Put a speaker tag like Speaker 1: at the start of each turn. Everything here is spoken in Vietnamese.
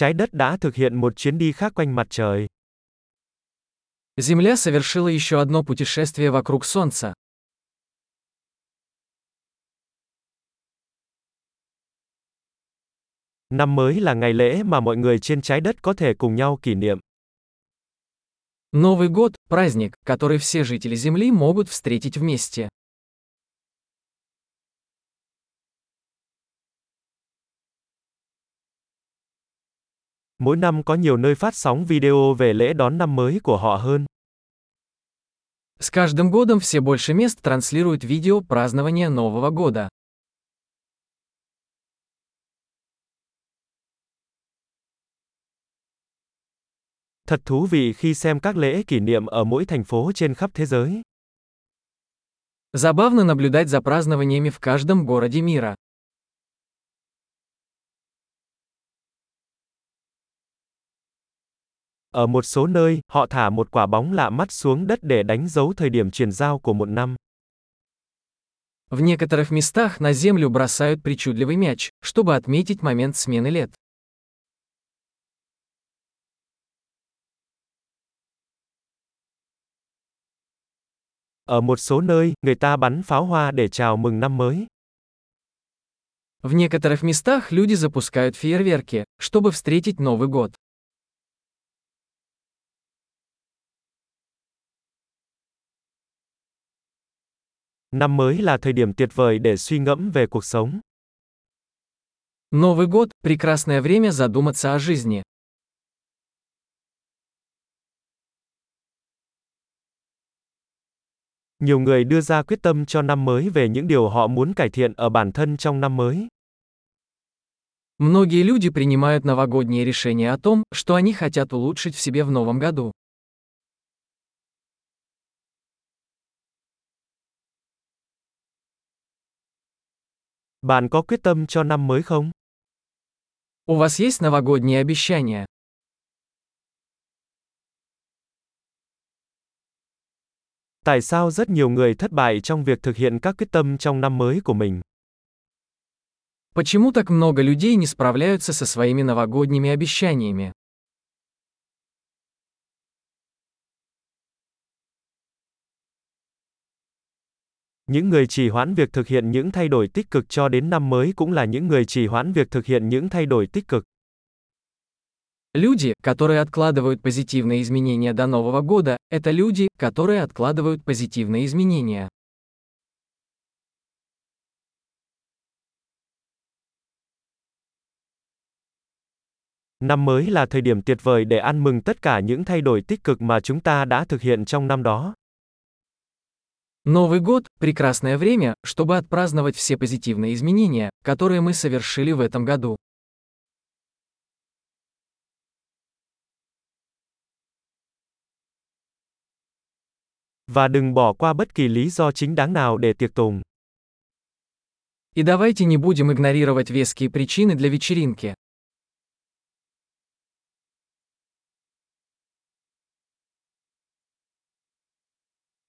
Speaker 1: trái đất đã thực hiện một chuyến đi khác quanh mặt trời.
Speaker 2: Земля совершила еще одно путешествие вокруг Солнца.
Speaker 1: Năm mới là ngày lễ mà mọi người trên trái đất có thể cùng nhau kỷ niệm.
Speaker 2: Новый год – праздник, который все жители Земли могут встретить вместе.
Speaker 1: Mỗi năm có nhiều nơi phát sóng video về lễ đón năm mới của họ hơn.
Speaker 2: С каждым годом все больше мест транслируют видео празднования Нового года.
Speaker 1: Thật thú vị khi xem các lễ kỷ niệm ở mỗi thành phố trên khắp thế giới.
Speaker 2: Забавно наблюдать за празднованиями в каждом городе мира.
Speaker 1: Ở một số nơi, họ thả một quả bóng lạ mắt xuống đất để đánh dấu thời điểm chuyển giao của một năm.
Speaker 2: В некоторых местах на землю бросают причудливый мяч, чтобы отметить момент смены лет.
Speaker 1: Ở một số nơi, người ta bắn pháo hoa để chào mừng năm mới.
Speaker 2: В некоторых местах люди запускают фейерверки, чтобы встретить Новый год.
Speaker 1: Năm mới là thời điểm tuyệt vời để suy ngẫm về cuộc sống.
Speaker 2: Новый год – прекрасное время задуматься о жизни.
Speaker 1: Nhiều người đưa ra quyết tâm cho năm mới về những điều họ muốn cải thiện ở bản thân trong năm mới.
Speaker 2: Многие люди принимают новогодние решения о том, что они хотят улучшить в себе в новом году.
Speaker 1: Bạn có quyết tâm cho năm mới không?
Speaker 2: У вас есть новогодние обещания?
Speaker 1: Tại sao rất nhiều người thất bại trong việc thực hiện các quyết tâm trong năm mới của mình?
Speaker 2: Почему так много людей не справляются со своими новогодними обещаниями?
Speaker 1: Những người trì hoãn việc thực hiện những thay đổi tích cực cho đến năm mới cũng là những người trì hoãn việc thực hiện những thay đổi tích cực.
Speaker 2: Люди, которые откладывают позитивные изменения до Нового года, это люди, которые откладывают позитивные изменения.
Speaker 1: Năm mới là thời điểm tuyệt vời để ăn mừng tất cả những thay đổi tích cực mà chúng ta đã thực hiện trong năm đó.
Speaker 2: Новый год – прекрасное время, чтобы отпраздновать все позитивные изменения, которые мы совершили в этом году.
Speaker 1: Và đừng bỏ qua bất kỳ lý do chính đáng nào để tiệc tùng.
Speaker 2: И давайте не будем игнорировать веские причины для вечеринки.